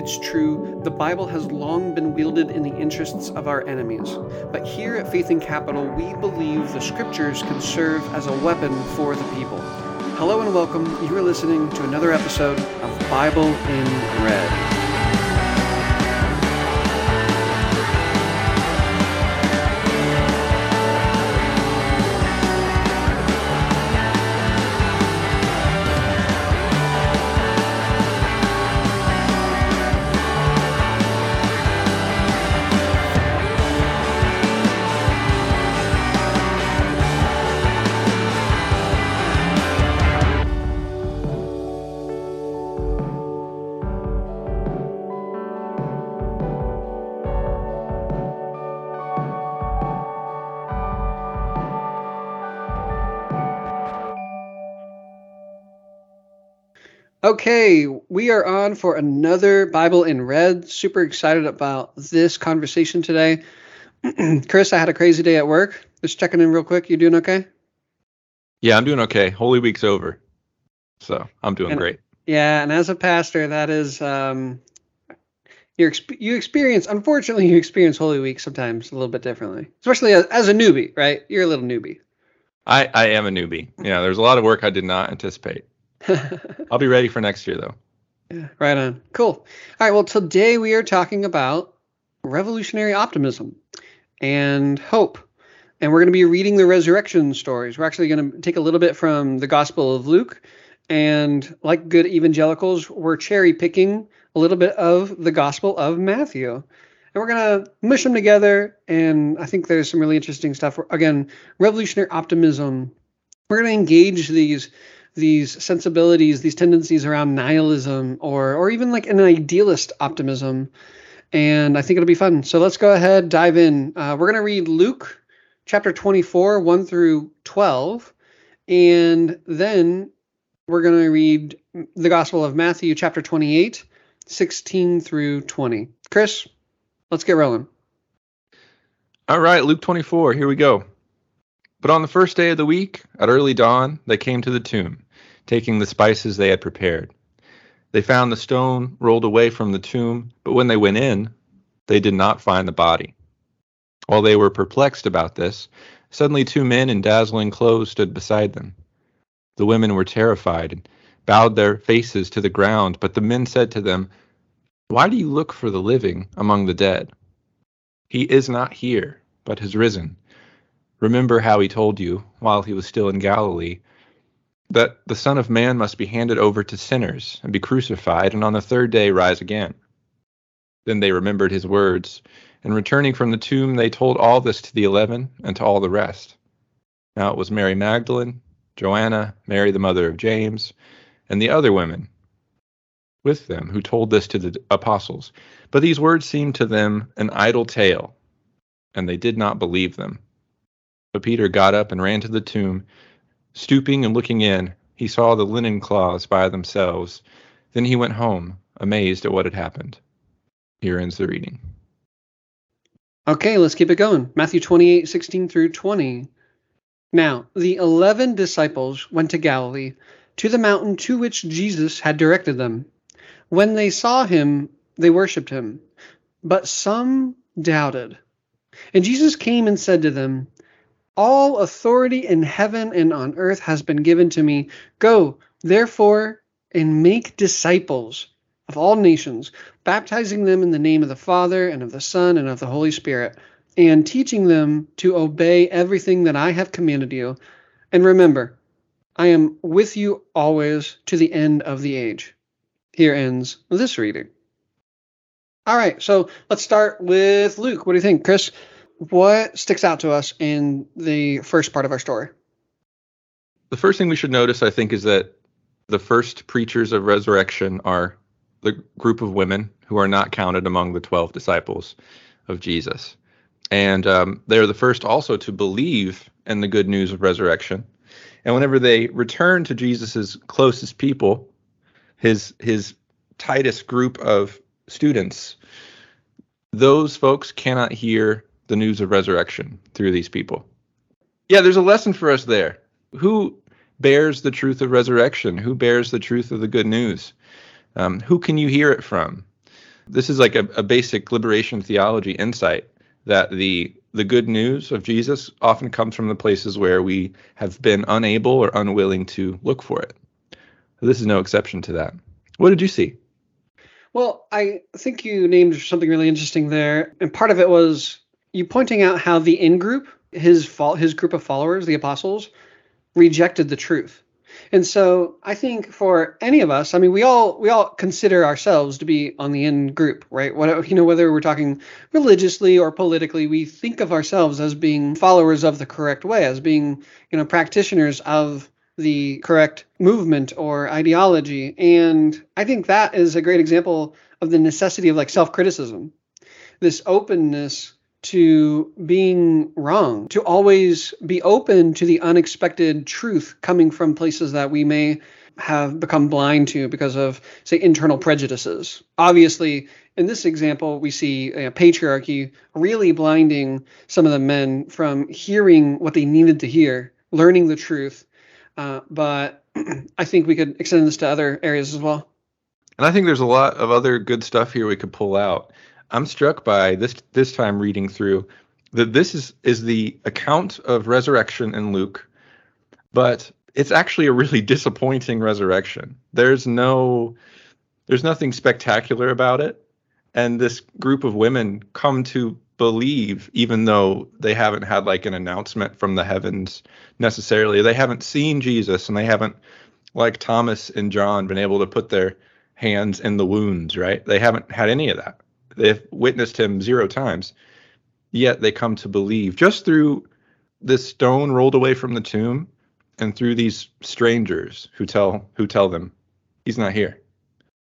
It's true, the Bible has long been wielded in the interests of our enemies. But here at Faith in Capital, we believe the scriptures can serve as a weapon for the people. Hello and welcome. You are listening to another episode of Bible in Red. Okay, we are on for another Bible in Red. Super excited about this conversation today. Chris, I had a crazy day at work. Just checking in real quick. You doing okay? Yeah, I'm doing okay. Holy Week's over. So I'm doing and, great. Yeah, and as a pastor, that is um you you experience unfortunately you experience Holy Week sometimes a little bit differently. Especially as, as a newbie, right? You're a little newbie. I, I am a newbie. Yeah, there's a lot of work I did not anticipate. I'll be ready for next year though. Yeah, right on. Cool. All right. Well, today we are talking about revolutionary optimism and hope. And we're going to be reading the resurrection stories. We're actually going to take a little bit from the Gospel of Luke. And like good evangelicals, we're cherry picking a little bit of the Gospel of Matthew. And we're going to mush them together. And I think there's some really interesting stuff. Again, revolutionary optimism. We're going to engage these these sensibilities, these tendencies around nihilism or or even like an idealist optimism. And I think it'll be fun. So let's go ahead, dive in. Uh, we're to read Luke chapter 24, 1 through 12. And then we're to read the Gospel of Matthew chapter 28, 16 through 20. Chris, let's get rolling. All right, Luke 24, here we go. But on the first day of the week, at early dawn, they came to the tomb taking the spices they had prepared. They found the stone rolled away from the tomb, but when they went in, they did not find the body. While they were perplexed about this, suddenly two men in dazzling clothes stood beside them. The women were terrified and bowed their faces to the ground, but the men said to them, Why do you look for the living among the dead? He is not here, but has risen. Remember how he told you, while he was still in Galilee, that the Son of Man must be handed over to sinners and be crucified, and on the third day rise again. Then they remembered his words, and returning from the tomb, they told all this to the eleven and to all the rest. Now it was Mary Magdalene, Joanna, Mary the mother of James, and the other women with them who told this to the apostles. But these words seemed to them an idle tale, and they did not believe them. But Peter got up and ran to the tomb. Stooping and looking in, he saw the linen cloths by themselves. Then he went home, amazed at what had happened. Here ends the reading. Okay, let's keep it going. Matthew 28, 16 through 20. Now, the eleven disciples went to Galilee, to the mountain to which Jesus had directed them. When they saw him, they worshipped him, but some doubted. And Jesus came and said to them, all authority in heaven and on earth has been given to me. Go, therefore, and make disciples of all nations, baptizing them in the name of the Father and of the Son and of the Holy Spirit, and teaching them to obey everything that I have commanded you. And remember, I am with you always to the end of the age. Here ends this reading. All right, so let's start with Luke. What do you think, Chris? What sticks out to us in the first part of our story? The first thing we should notice, I think, is that the first preachers of resurrection are the group of women who are not counted among the 12 disciples of Jesus. And um, they're the first also to believe in the good news of resurrection. And whenever they return to Jesus's closest people, his his tightest group of students, those folks cannot hear the news of resurrection through these people. Yeah, there's a lesson for us there. Who bears the truth of resurrection? Who bears the truth of the good news? Um, who can you hear it from? This is like a, a basic liberation theology insight that the the good news of Jesus often comes from the places where we have been unable or unwilling to look for it. This is no exception to that. What did you see? Well, I think you named something really interesting there, and part of it was you pointing out how the in group, his his group of followers, the apostles, rejected the truth. And so I think for any of us, I mean, we all we all consider ourselves to be on the in group, right? What you know, whether we're talking religiously or politically, we think of ourselves as being followers of the correct way, as being you know practitioners of the correct movement or ideology. And I think that is a great example of the necessity of like self-criticism, this openness to being wrong, to always be open to the unexpected truth coming from places that we may have become blind to because of, say, internal prejudices. Obviously, in this example, we see patriarchy really blinding some of the men from hearing what they needed to hear, learning the truth. Uh, but I think we could extend this to other areas as well. And I think there's a lot of other good stuff here we could pull out. I'm struck by this this time reading through that this is is the account of resurrection in Luke, but it's actually a really disappointing resurrection. There's no there's nothing spectacular about it. And this group of women come to believe even though they haven't had like an announcement from the heavens necessarily. They haven't seen Jesus and they haven't like Thomas and John been able to put their hands in the wounds, right? They haven't had any of that. They've witnessed him zero times, yet they come to believe just through this stone rolled away from the tomb and through these strangers who tell who tell them he's not here.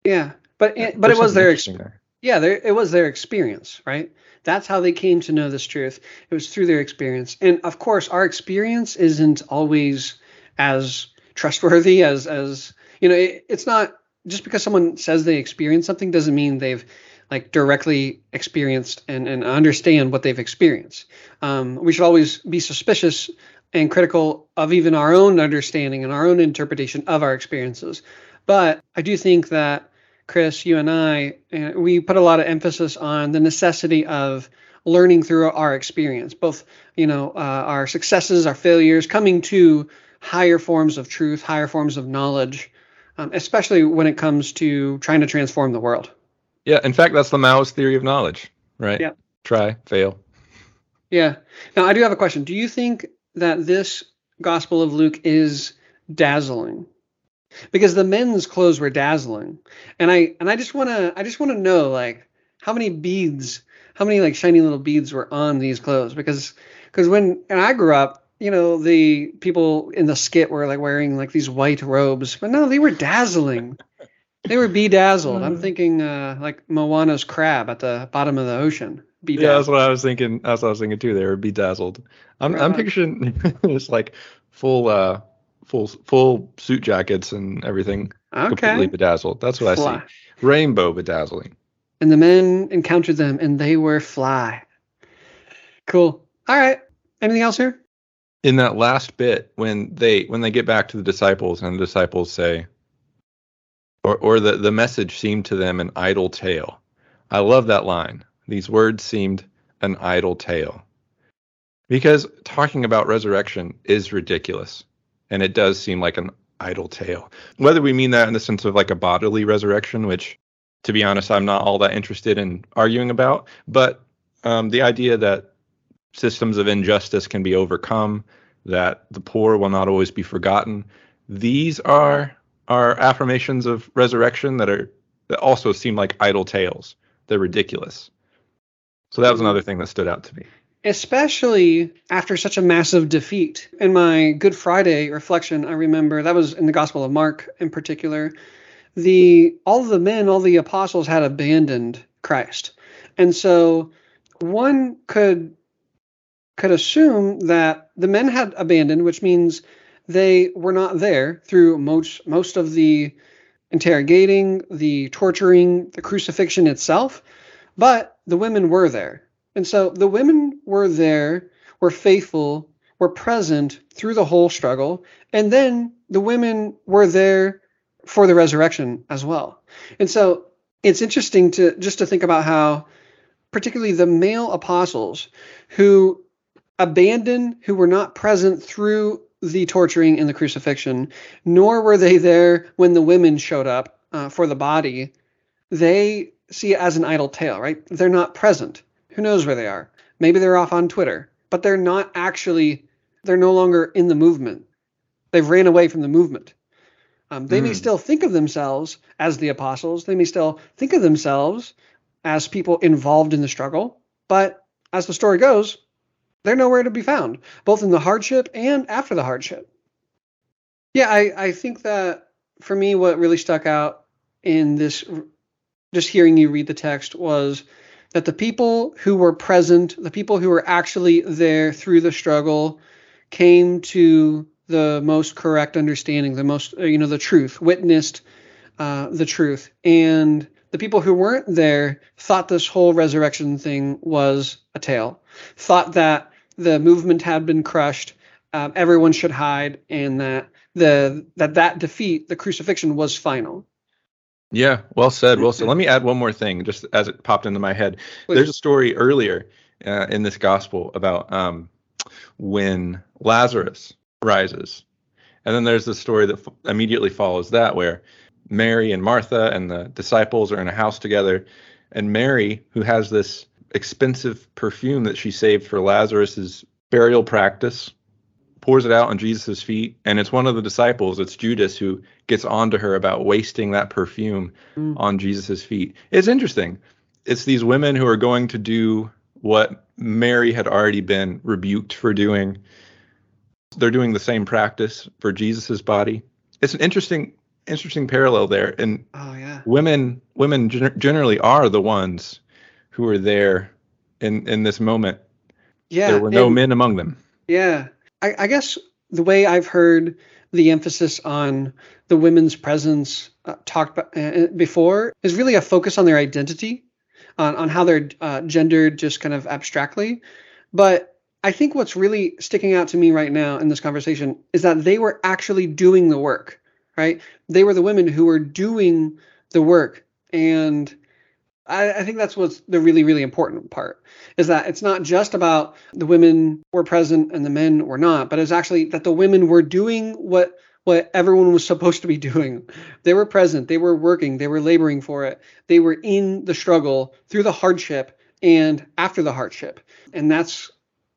Yeah, but it, but it was their experience. Yeah, there, it was their experience, right? That's how they came to know this truth. It was through their experience, and of course, our experience isn't always as trustworthy as as you know. It, it's not just because someone says they experienced something doesn't mean they've like directly experienced and, and understand what they've experienced. Um, we should always be suspicious and critical of even our own understanding and our own interpretation of our experiences. But I do think that Chris, you and I, uh, we put a lot of emphasis on the necessity of learning through our experience, both you know uh, our successes, our failures, coming to higher forms of truth, higher forms of knowledge, um, especially when it comes to trying to transform the world. Yeah, in fact, that's the Maoist theory of knowledge, right? Yeah. Try, fail. Yeah. Now, I do have a question. Do you think that this Gospel of Luke is dazzling? Because the men's clothes were dazzling, and I and I just want to I just want to know like how many beads, how many like shiny little beads were on these clothes? Because because when and I grew up, you know, the people in the skit were like wearing like these white robes, but no, they were dazzling. They were bedazzled. I'm hmm. thinking uh, like Moana's crab at the bottom of the ocean. Bedazzled. Yeah, that's what I was thinking. That's what I was thinking too. They were bedazzled. I'm right. I'm picturing just like full uh full full suit jackets and everything okay. completely bedazzled. That's what fly. I see. Rainbow bedazzling. And the men encountered them and they were fly. Cool. All right. Anything else here? In that last bit when they when they get back to the disciples and the disciples say, or, or the, the message seemed to them an idle tale. I love that line. These words seemed an idle tale. Because talking about resurrection is ridiculous, and it does seem like an idle tale. Whether we mean that in the sense of like a bodily resurrection, which, to be honest, I'm not all that interested in arguing about, but um, the idea that systems of injustice can be overcome, that the poor will not always be forgotten, these are are affirmations of resurrection that are that also seem like idle tales. They're ridiculous. So that was another thing that stood out to me. Especially after such a massive defeat. In my Good Friday reflection, I remember that was in the Gospel of Mark in particular. The all the men, all the apostles had abandoned Christ. And so one could could assume that the men had abandoned, which means they were not there through most most of the interrogating, the torturing, the crucifixion itself, but the women were there. And so the women were there, were faithful, were present through the whole struggle, and then the women were there for the resurrection as well. And so it's interesting to just to think about how, particularly the male apostles who abandoned, who were not present through the torturing and the crucifixion, nor were they there when the women showed up uh, for the body. They see it as an idle tale, right? They're not present. Who knows where they are? Maybe they're off on Twitter, but they're not actually, they're no longer in the movement. They've ran away from the movement. Um, they mm. may hmm. still think of themselves as the apostles. They may still think of themselves as people involved in the struggle. But as the story goes, they're nowhere to be found, both in the hardship and after the hardship. Yeah, I, I think that for me, what really stuck out in this, just hearing you read the text, was that the people who were present, the people who were actually there through the struggle, came to the most correct understanding, the most, uh, you know, the truth, witnessed uh, the truth. And the people who weren't there thought this whole resurrection thing was a tale, thought that the movement had been crushed, um, everyone should hide, and that the that that defeat, the crucifixion, was final. Yeah, well said. Well said. Let me add one more thing, just as it popped into my head. Please. There's a story earlier uh, in this gospel about um, when Lazarus rises. And then there's the story that f- immediately follows that, where Mary and Martha and the disciples are in a house together. And Mary, who has this expensive perfume that she saved for Lazarus's burial practice, pours it out on Jesus' feet. And it's one of the disciples, it's Judas, who gets onto her about wasting that perfume mm. on Jesus' feet. It's interesting. It's these women who are going to do what Mary had already been rebuked for doing they're doing the same practice for Jesus's body. It's an interesting interesting parallel there. And oh yeah, women women gen- generally are the ones who are there in in this moment. Yeah, there were no and, men among them. Yeah, I, I, guess the way I've heard the emphasis on the women's presence uh, talked uh, before is really a focus on their identity, on on how they're uh, gendered, just kind of abstractly. But I think what's really sticking out to me right now in this conversation is that they were actually doing the work, right? They were the women who were doing the work. And I, I, think that's what's the really, really important part is that it's not just about the women were present and the men were not, but it's actually that the women were doing what what everyone was supposed to be doing. They were present, they were working, they were laboring for it. They were in the struggle through the hardship and after the hardship. And that's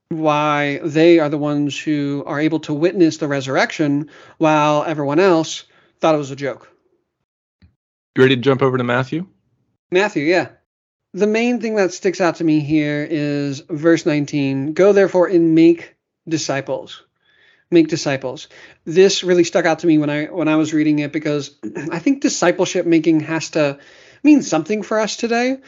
why they are the ones who are able to witness the resurrection while everyone else thought it was a joke. You ready to jump over to Matthew? Matthew, yeah. The main thing that sticks out to me here is verse 19 Go therefore and make disciples. Make disciples. This really stuck out to me when I when I was reading it because I think discipleship making has to mean something for us today.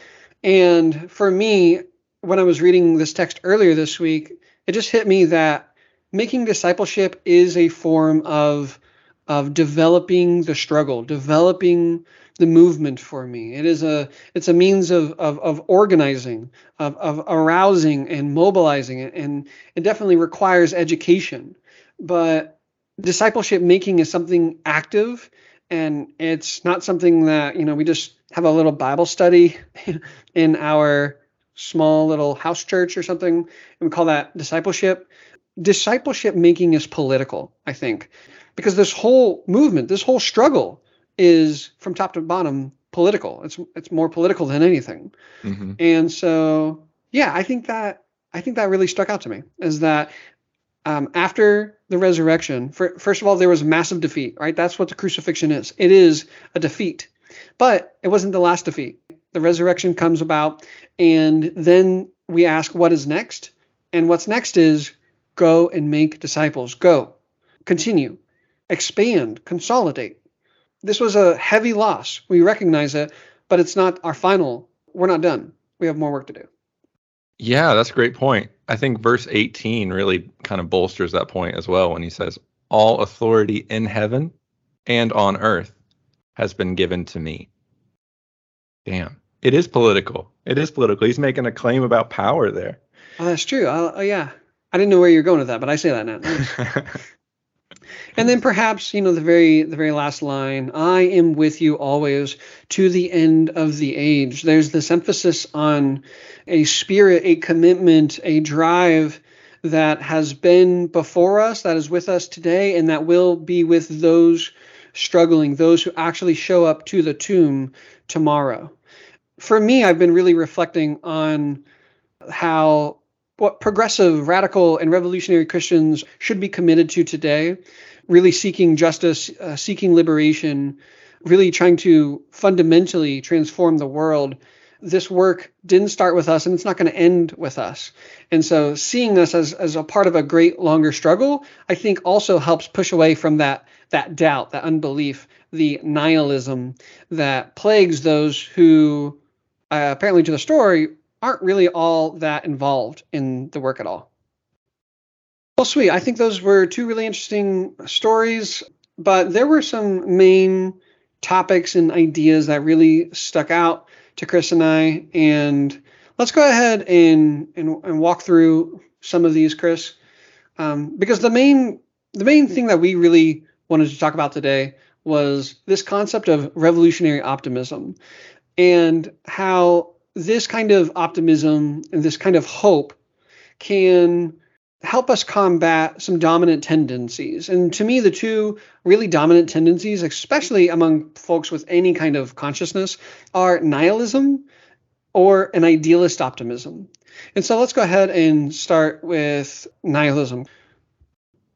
And for me, when I was reading this text earlier this week, it just hit me that making discipleship is a form of of developing the struggle, developing the movement for me. It is a it's a means of of, of organizing, of, of arousing and mobilizing it, and it definitely requires education. But discipleship making is something active and it's not something that you know we just have a little bible study in our small little house church or something, and we call that discipleship. Discipleship making is political, I think, because this whole movement, this whole struggle is from top to bottom political. It's it's more political than anything. Mm-hmm. And so, yeah, I think that I think that really stuck out to me is that um, after the resurrection, for, first of all, there was a massive defeat, right? That's what the crucifixion is. It is a defeat, but it wasn't the last defeat the resurrection comes about, and then we ask, what is next? And what's next is go and make disciples. Go, continue, expand, consolidate. This was a heavy loss. We recognize it, but it's not our final. We're not done. We have more work to do. Yeah, that's a great point. I think verse 18 really kind of bolsters that point as well when he says, All authority in heaven and on earth has been given to me. Damn. It is political. It is political. He's making a claim about power there. Oh, that's true. Oh, yeah. I didn't know where you're going with that, but I say that now. And then perhaps, you know, the very the very last line, I am with you always to the end of the age. There's this emphasis on a spirit, a commitment, a drive that has been before us, that is with us today, and that will be with those struggling, those who actually show up to the tomb tomorrow. For me, I've been really reflecting on how what progressive, radical, and revolutionary Christians should be committed to today, really seeking justice, uh, seeking liberation, really trying to fundamentally transform the world. This work didn't start with us and it's not going to end with us. And so seeing this as, as a part of a great longer struggle, I think also helps push away from that that doubt, that unbelief, the nihilism that plagues those who uh, apparently to the story aren't really all that involved in the work at all. Well, sweet. I think those were two really interesting stories, but there were some main topics and ideas that really stuck out to Chris and I. And let's go ahead and and, and walk through some of these, Chris, um, because the main the main thing that we really wanted to talk about today was this concept of revolutionary optimism and how this kind of optimism and this kind of hope can help us combat some dominant tendencies. And to me, the two really dominant tendencies, especially among folks with any kind of consciousness, are nihilism or an idealist optimism. And so let's go ahead and start with nihilism.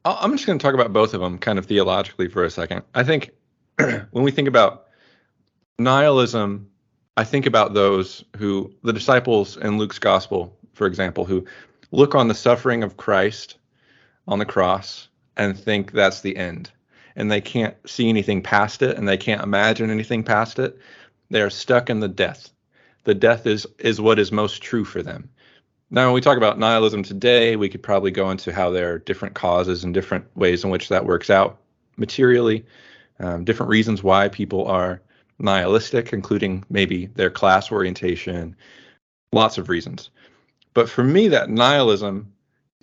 I'm just going to talk about both of them kind of theologically for a second. I think when we think about nihilism I think about those who, the disciples in Luke's gospel, for example, who look on the suffering of Christ on the cross and think that's the end. And they can't see anything past it and they can't imagine anything past it. They are stuck in the death. The death is, is what is most true for them. Now, when we talk about nihilism today, we could probably go into how there are different causes and different ways in which that works out materially, um, different reasons why people are nihilistic, including maybe their class orientation, lots of reasons. But for me, that nihilism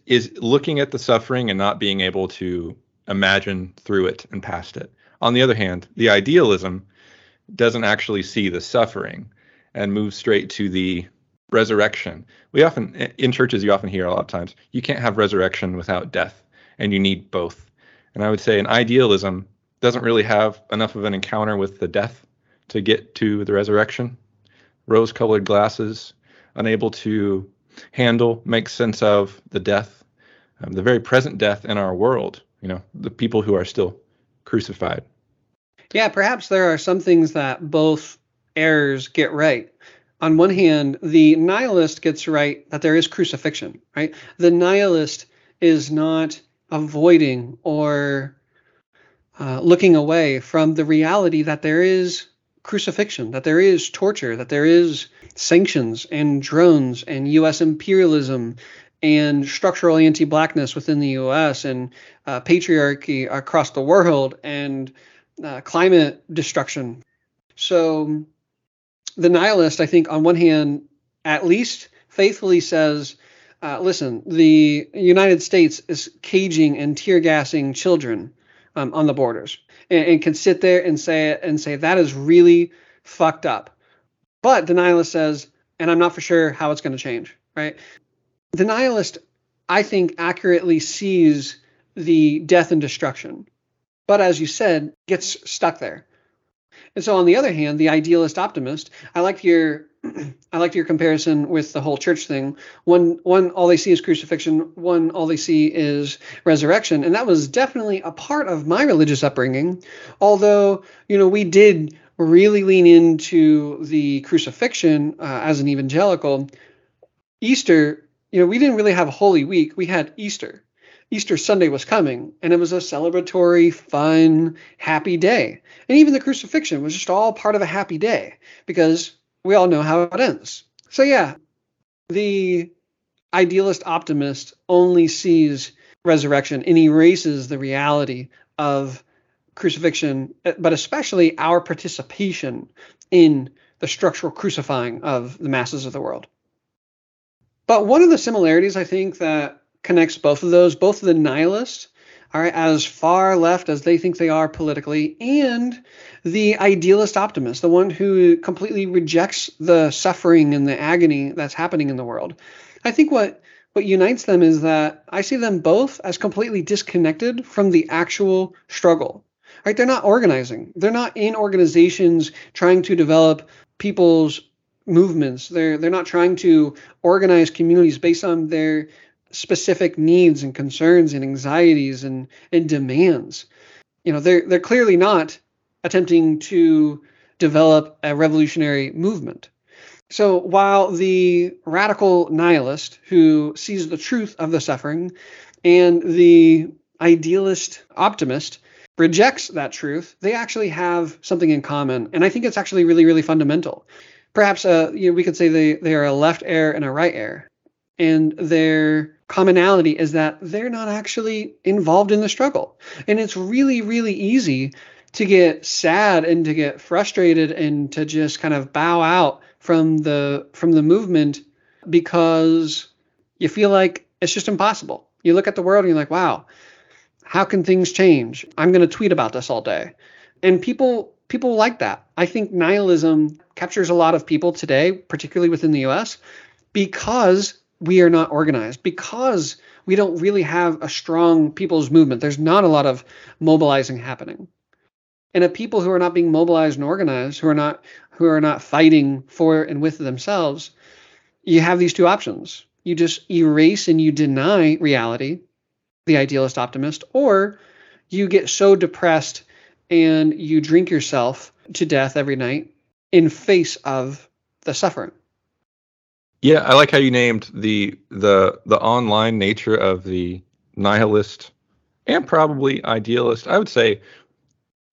is looking at the suffering and not being able to imagine through it and past it. On the other hand, the idealism doesn't actually see the suffering and moves straight to the resurrection. We often, in churches, you often hear a lot of times, you can't have resurrection without death, and you need both. And I would say an idealism doesn't really have enough of an encounter with the death to get to the resurrection. Rose colored glasses, unable to handle, make sense of the death, um, the very present death in our world, you know, the people who are still crucified. Yeah, perhaps there are some things that both errors get right. On one hand, the nihilist gets right that there is crucifixion, right? The nihilist is not avoiding or uh, looking away from the reality that there is crucifixion, that there is torture, that there is sanctions and drones and U.S. imperialism and structural anti-blackness within the U.S. and uh, patriarchy across the world and uh, climate destruction. So the nihilist, I think, on one hand, at least faithfully says, uh, listen, the United States is caging and tear gassing children um, on the borders and, and, can sit there and say it and say that is really fucked up. But the nihilist says, and I'm not for sure how it's going to change, right? The nihilist, I think, accurately sees the death and destruction, but as you said, gets stuck there. And so, on the other hand, the idealist optimist, I like your I like your comparison with the whole church thing. One, one, all they see is crucifixion. One, all they see is resurrection, and that was definitely a part of my religious upbringing. Although, you know, we did really lean into the crucifixion uh, as an evangelical. Easter, you know, we didn't really have Holy Week. We had Easter. Easter Sunday was coming, and it was a celebratory, fun, happy day. And even the crucifixion was just all part of a happy day because we all know how it ends. So, yeah, the idealist optimist only sees resurrection and erases the reality of crucifixion, but especially our participation in the structural crucifying of the masses of the world. But one of the similarities I think that connects both of those, both the nihilists right, as far left as they think they are politically, and the idealist optimist, the one who completely rejects the suffering and the agony that's happening in the world. I think what what unites them is that I see them both as completely disconnected from the actual struggle. Right? They're not organizing. They're not in organizations trying to develop people's movements. They're they're not trying to organize communities based on their specific needs and concerns and anxieties and, and demands. You know, they're they're clearly not attempting to develop a revolutionary movement. So while the radical nihilist who sees the truth of the suffering and the idealist optimist rejects that truth, they actually have something in common. And I think it's actually really, really fundamental. Perhaps uh, you know, we could say they, they are a left heir and a right heir. And their commonality is that they're not actually involved in the struggle. And it's really, really easy to get sad and to get frustrated and to just kind of bow out from the from the movement because you feel like it's just impossible. You look at the world and you're like, wow, how can things change? I'm going to tweet about this all day. And people people like that. I think nihilism captures a lot of people today, particularly within the US, because we are not organized, because we don't really have a strong people's movement. There's not a lot of mobilizing happening and if people who are not being mobilized and organized, who are not who are not fighting for and with themselves, you have these two options. You just erase and you deny reality, the idealist optimist, or you get so depressed and you drink yourself to death every night in face of the suffering. Yeah, I like how you named the the the online nature of the nihilist and probably idealist. I would say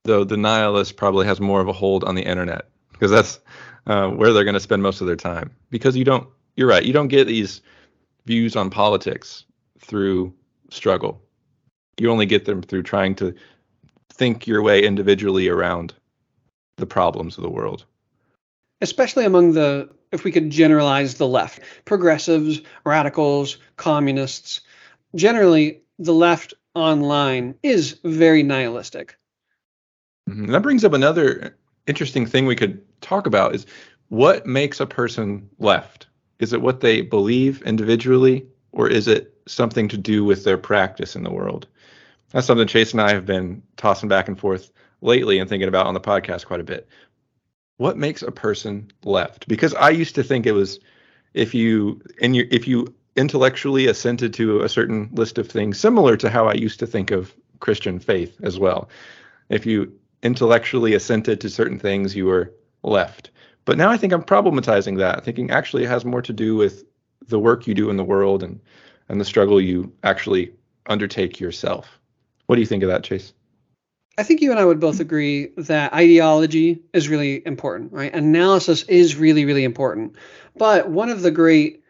though the nihilist probably has more of a hold on the internet because that's uh, where they're going to spend most of their time. Because you don't, you're right, you don't get these views on politics through struggle. You only get them through trying to think your way individually around the problems of the world. Especially among the, if we could generalize the left, progressives, radicals, communists. Generally, the left online is very nihilistic. Mm-hmm. That brings up another interesting thing we could talk about is what makes a person left? Is it what they believe individually, or is it something to do with their practice in the world? That's something Chase and I have been tossing back and forth lately and thinking about on the podcast quite a bit. What makes a person left? Because I used to think it was if you and you if you intellectually assented to a certain list of things, similar to how I used to think of Christian faith as well. If you intellectually assented to certain things, you were left. But now I think I'm problematizing that, thinking actually it has more to do with the work you do in the world and and the struggle you actually undertake yourself. What do you think of that, Chase? I think you and I would both agree that ideology is really important, right? Analysis is really, really important. But one of the great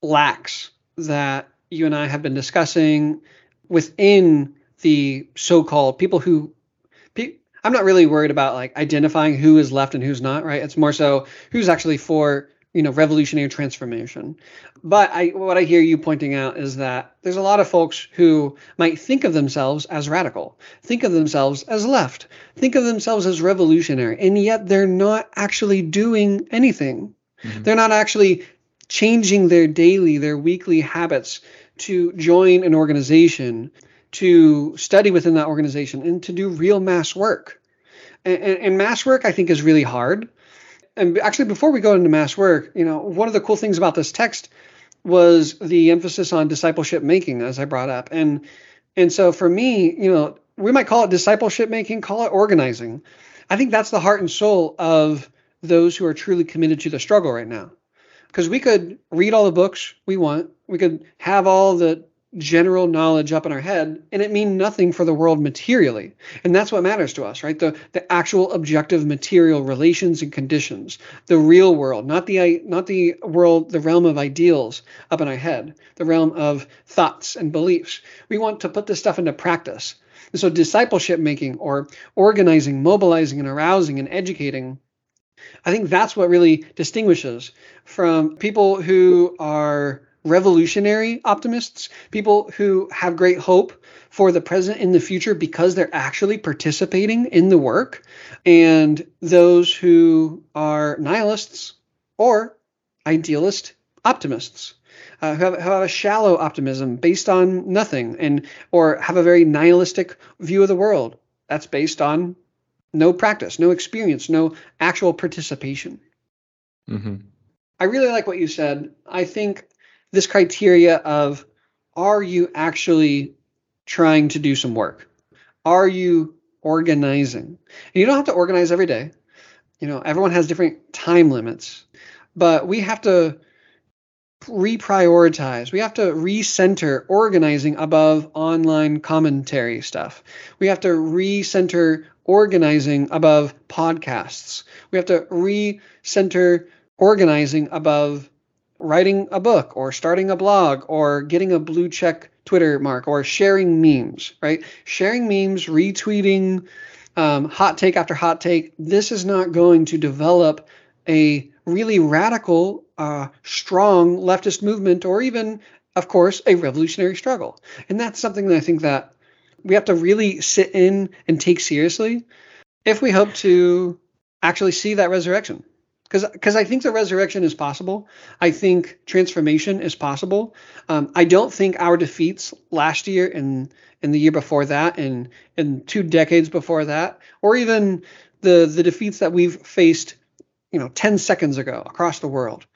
lacks that you and I have been discussing within the so-called people who I'm not really worried about like identifying who is left and who's not, right? It's more so who's actually for, you know, revolutionary transformation. But I what I hear you pointing out is that there's a lot of folks who might think of themselves as radical, think of themselves as left, think of themselves as revolutionary, and yet they're not actually doing anything. Mm-hmm. They're not actually changing their daily, their weekly habits to join an organization to study within that organization and to do real mass work. And, and, and, mass work, I think, is really hard. And actually, before we go into mass work, you know, one of the cool things about this text was the emphasis on discipleship making, as I brought up. And and so for me, you know, we might call it discipleship making, call it organizing. I think that's the heart and soul of those who are truly committed to the struggle right now. Because we could read all the books we want, we could have all the general knowledge up in our head and it mean nothing for the world materially. And that's what matters to us right? The the actual objective material relations and conditions. The real world not the not the world the realm of ideals up in our head. The realm of thoughts and beliefs. We want to put this stuff into practice. And so discipleship making or organizing mobilizing and arousing and educating I think that's what really distinguishes from people who are revolutionary optimists, people who have great hope for the present and the future because they're actually participating in the work, and those who are nihilists or idealist optimists. Uh, who, have, who have a shallow optimism based on nothing and or have a very nihilistic view of the world that's based on no practice no experience no actual participation Mm-hmm. I really like what you said. I think this criteria of are you actually trying to do some work? Are you organizing? And you don't have to organize every day. You know, everyone has different time limits, but we have to reprioritize. We have to recenter organizing above online commentary stuff. We have to recenter organizing above podcasts. We have to recenter organizing above writing a book or starting a blog or getting a blue check Twitter mark or sharing memes, right? Sharing memes, retweeting um, hot take after hot take. This is not going to develop a really radical, uh, strong leftist movement or even, of course, a revolutionary struggle. And that's something that I think that we have to really sit in and take seriously if we hope to actually see that resurrection because because I think the resurrection is possible. I think transformation is possible. Um, I don't think our defeats last year and and the year before that and and two decades before that, or even the the defeats that we've faced, you know, 10 seconds ago across the world.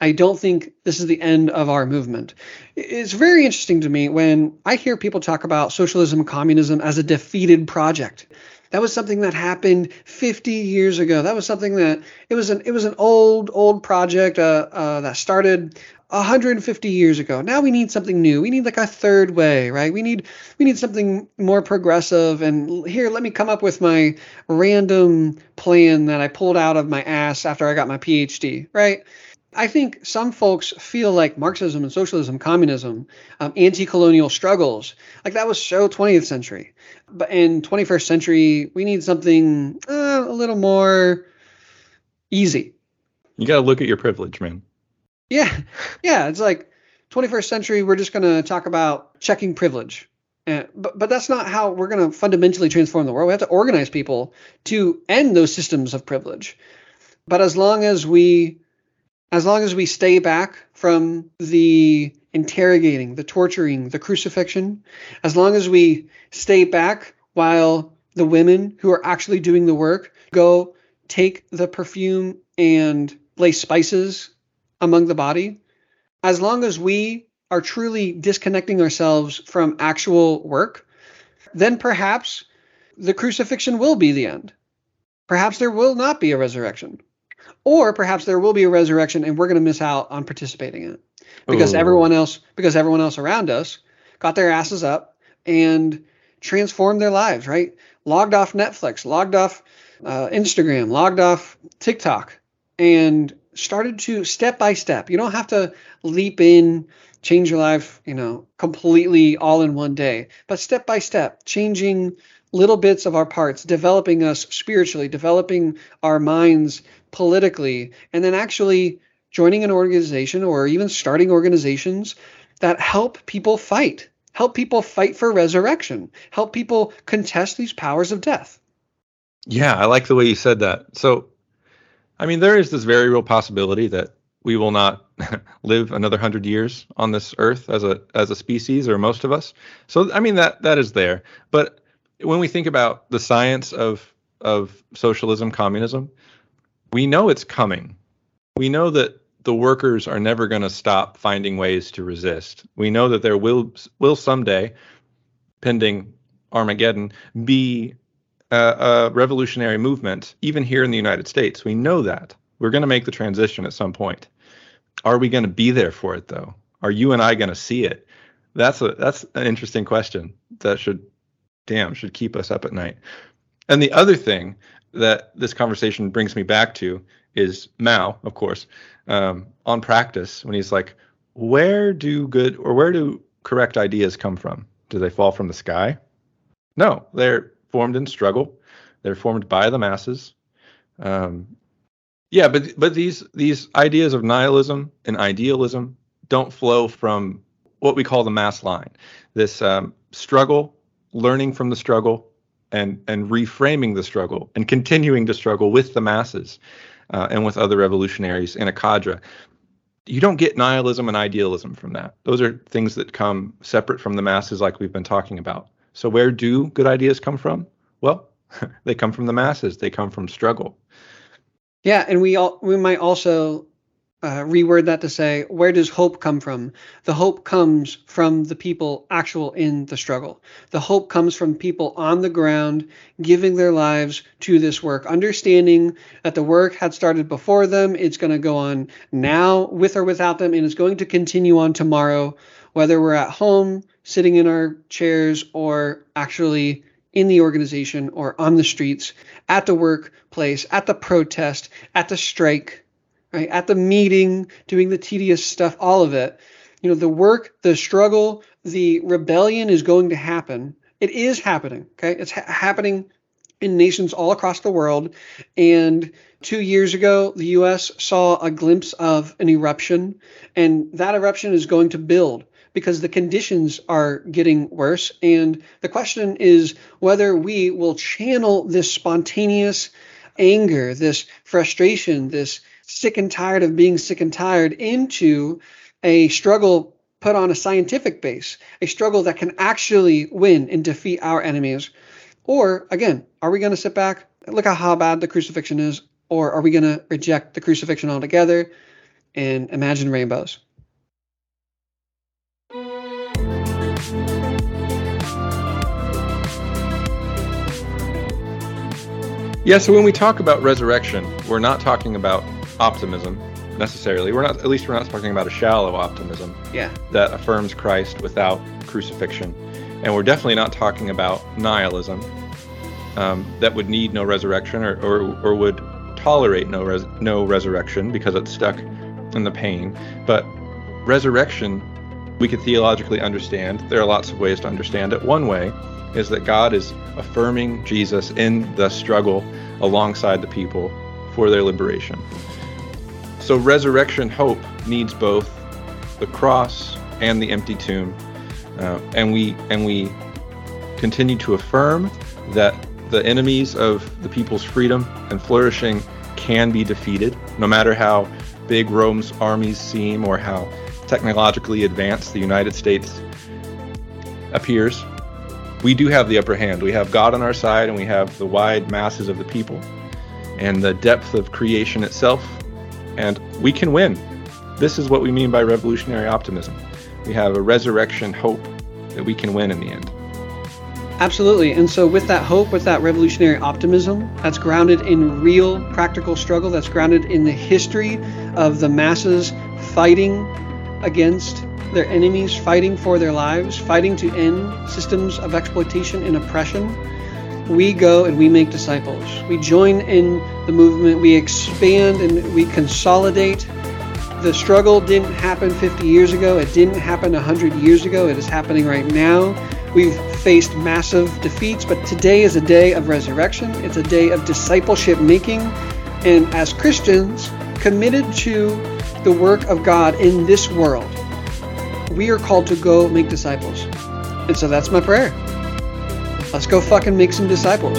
I don't think this is the end of our movement. It's very interesting to me when I hear people talk about socialism, communism as a defeated project. That was something that happened 50 years ago. That was something that it was an it was an old old project uh, uh, that started 150 years ago. Now we need something new. We need like a third way, right? We need we need something more progressive. And here, let me come up with my random plan that I pulled out of my ass after I got my PhD, right? I think some folks feel like Marxism and socialism, communism, um, anti-colonial struggles, like that was so 20th century. But in 21st century, we need something uh, a little more easy. You got to look at your privilege, man. Yeah, yeah. It's like 21st century. We're just going to talk about checking privilege. Uh, but, but that's not how we're going to fundamentally transform the world. We have to organize people to end those systems of privilege. But as long as we as long as we stay back from the interrogating, the torturing, the crucifixion, as long as we stay back while the women who are actually doing the work go take the perfume and lay spices among the body, as long as we are truly disconnecting ourselves from actual work, then perhaps the crucifixion will be the end. Perhaps there will not be a resurrection. Or perhaps there will be a resurrection and we're going to miss out on participating in it because Ooh. everyone else because everyone else around us got their asses up and transformed their lives, right? Logged off Netflix, logged off uh, Instagram, logged off TikTok, and started to step by step. You don't have to leap in, change your life, you know, completely all in one day, but step by step, changing little bits of our parts, developing us spiritually, developing our minds politically, and then actually joining an organization or even starting organizations that help people fight, help people fight for resurrection, help people contest these powers of death. Yeah, I like the way you said that. So, I mean, there is this very real possibility that we will not live another hundred years on this earth as a as a species, or most of us. So, I mean that that is there. But when we think about the science of of socialism, communism, we know it's coming. We know that the workers are never going to stop finding ways to resist. We know that there will will someday, pending Armageddon, be a, a revolutionary movement, even here in the United States. We know that we're going to make the transition at some point. Are we going to be there for it though? Are you and I going to see it? That's a that's an interesting question that should damn should keep us up at night. And the other thing that this conversation brings me back to is Mao, of course, um, on practice when he's like, where do good or where do correct ideas come from? Do they fall from the sky? No, they're formed in struggle. They're formed by the masses. Um, yeah, but but these these ideas of nihilism and idealism don't flow from what we call the mass line. This um, struggle, learning from the struggle, and and reframing the struggle, and continuing to struggle with the masses uh, and with other revolutionaries in a cadre. You don't get nihilism and idealism from that. Those are things that come separate from the masses, like we've been talking about. So where do good ideas come from? Well, they come from the masses. They come from struggle. Yeah, and we all we might also uh, reword that to say, where does hope come from? The hope comes from the people actual in the struggle. The hope comes from people on the ground giving their lives to this work, understanding that the work had started before them. It's going to go on now with or without them, and it's going to continue on tomorrow, whether we're at home, sitting in our chairs, or actually in the organization or on the streets, at the workplace, at the protest, at the strike right? At the meeting, doing the tedious stuff, all of it. You know, the work, the struggle, the rebellion is going to happen. It is happening, okay? It's ha- happening in nations all across the world. And two years ago, the US saw a glimpse of an eruption, and that eruption is going to build because the conditions are getting worse. And the question is whether we will channel this spontaneous anger, this frustration, this sick and tired of being sick and tired into a struggle put on a scientific base, a struggle that can actually win and defeat our enemies? Or again, are we going to sit back, look at how bad the crucifixion is, or are we going to reject the crucifixion altogether and imagine rainbows? Yeah, so when we talk about resurrection, we're not talking about optimism necessarily. We're not at least we're not talking about a shallow optimism. Yeah. That affirms Christ without crucifixion. And we're definitely not talking about nihilism um, that would need no resurrection or, or, or would tolerate no res- no resurrection because it's stuck in the pain. But resurrection we could theologically understand. There are lots of ways to understand it. One way is that God is affirming Jesus in the struggle alongside the people for their liberation. So resurrection hope needs both the cross and the empty tomb, uh, and we and we continue to affirm that the enemies of the people's freedom and flourishing can be defeated, no matter how big Rome's armies seem or how technologically advanced the United States appears. We do have the upper hand. We have God on our side, and we have the wide masses of the people, and the depth of creation itself and we can win. This is what we mean by revolutionary optimism. We have a resurrection hope that we can win in the end. Absolutely. And so, with that hope, with that revolutionary optimism, that's grounded in real practical struggle, that's grounded in the history of the masses fighting against their enemies, fighting for their lives, fighting to end systems of exploitation and oppression we go and we make disciples. We join in the movement, we expand and we consolidate. The struggle didn't happen 50 years ago, it didn't happen 100 years ago, it is happening right now. We've faced massive defeats, but today is a day of resurrection. It's a day of discipleship making. And as Christians, committed to the work of God in this world, we are called to go make disciples. And so that's my prayer. Let's go fucking make some disciples.